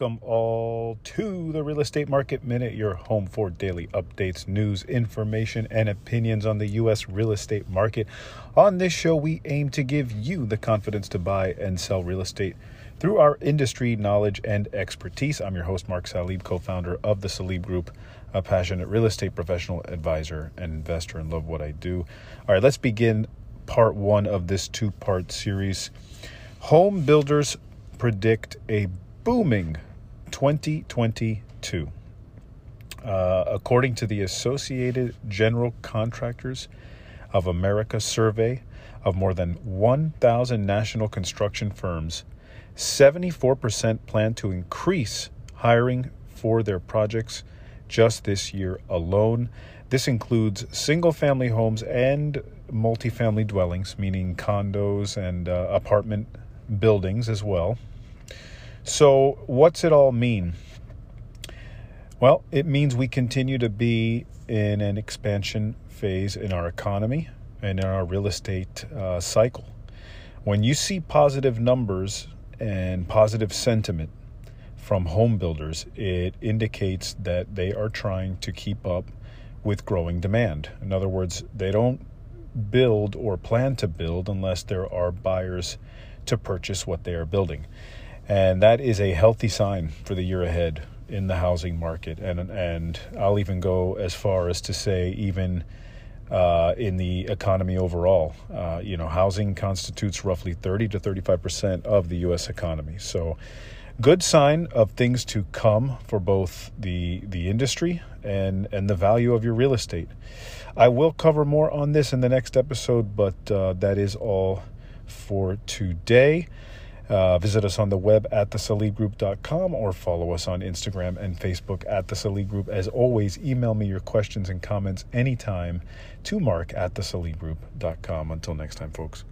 welcome all to the Real Estate Market Minute, your home for daily updates, news, information, and opinions on the U.S. real estate market. On this show, we aim to give you the confidence to buy and sell real estate through our industry knowledge and expertise. I'm your host, Mark Salib, co founder of the Salib Group, a passionate real estate professional, advisor, and investor, and love what I do. All right, let's begin part one of this two part series. Home builders predict a booming 2022. Uh, according to the Associated General Contractors of America survey of more than 1,000 national construction firms, 74% plan to increase hiring for their projects just this year alone. This includes single family homes and multifamily dwellings, meaning condos and uh, apartment buildings as well. So, what's it all mean? Well, it means we continue to be in an expansion phase in our economy and in our real estate uh, cycle. When you see positive numbers and positive sentiment from home builders, it indicates that they are trying to keep up with growing demand. In other words, they don't build or plan to build unless there are buyers to purchase what they are building. And that is a healthy sign for the year ahead in the housing market. And, and I'll even go as far as to say, even uh, in the economy overall. Uh, you know, housing constitutes roughly 30 to 35 percent of the U.S. economy. So, good sign of things to come for both the the industry and and the value of your real estate. I will cover more on this in the next episode, but uh, that is all for today. Uh, visit us on the web at thesalibgroup.com or follow us on Instagram and Facebook at the Salib Group. As always, email me your questions and comments anytime to mark at thesalibgroup.com. Until next time, folks.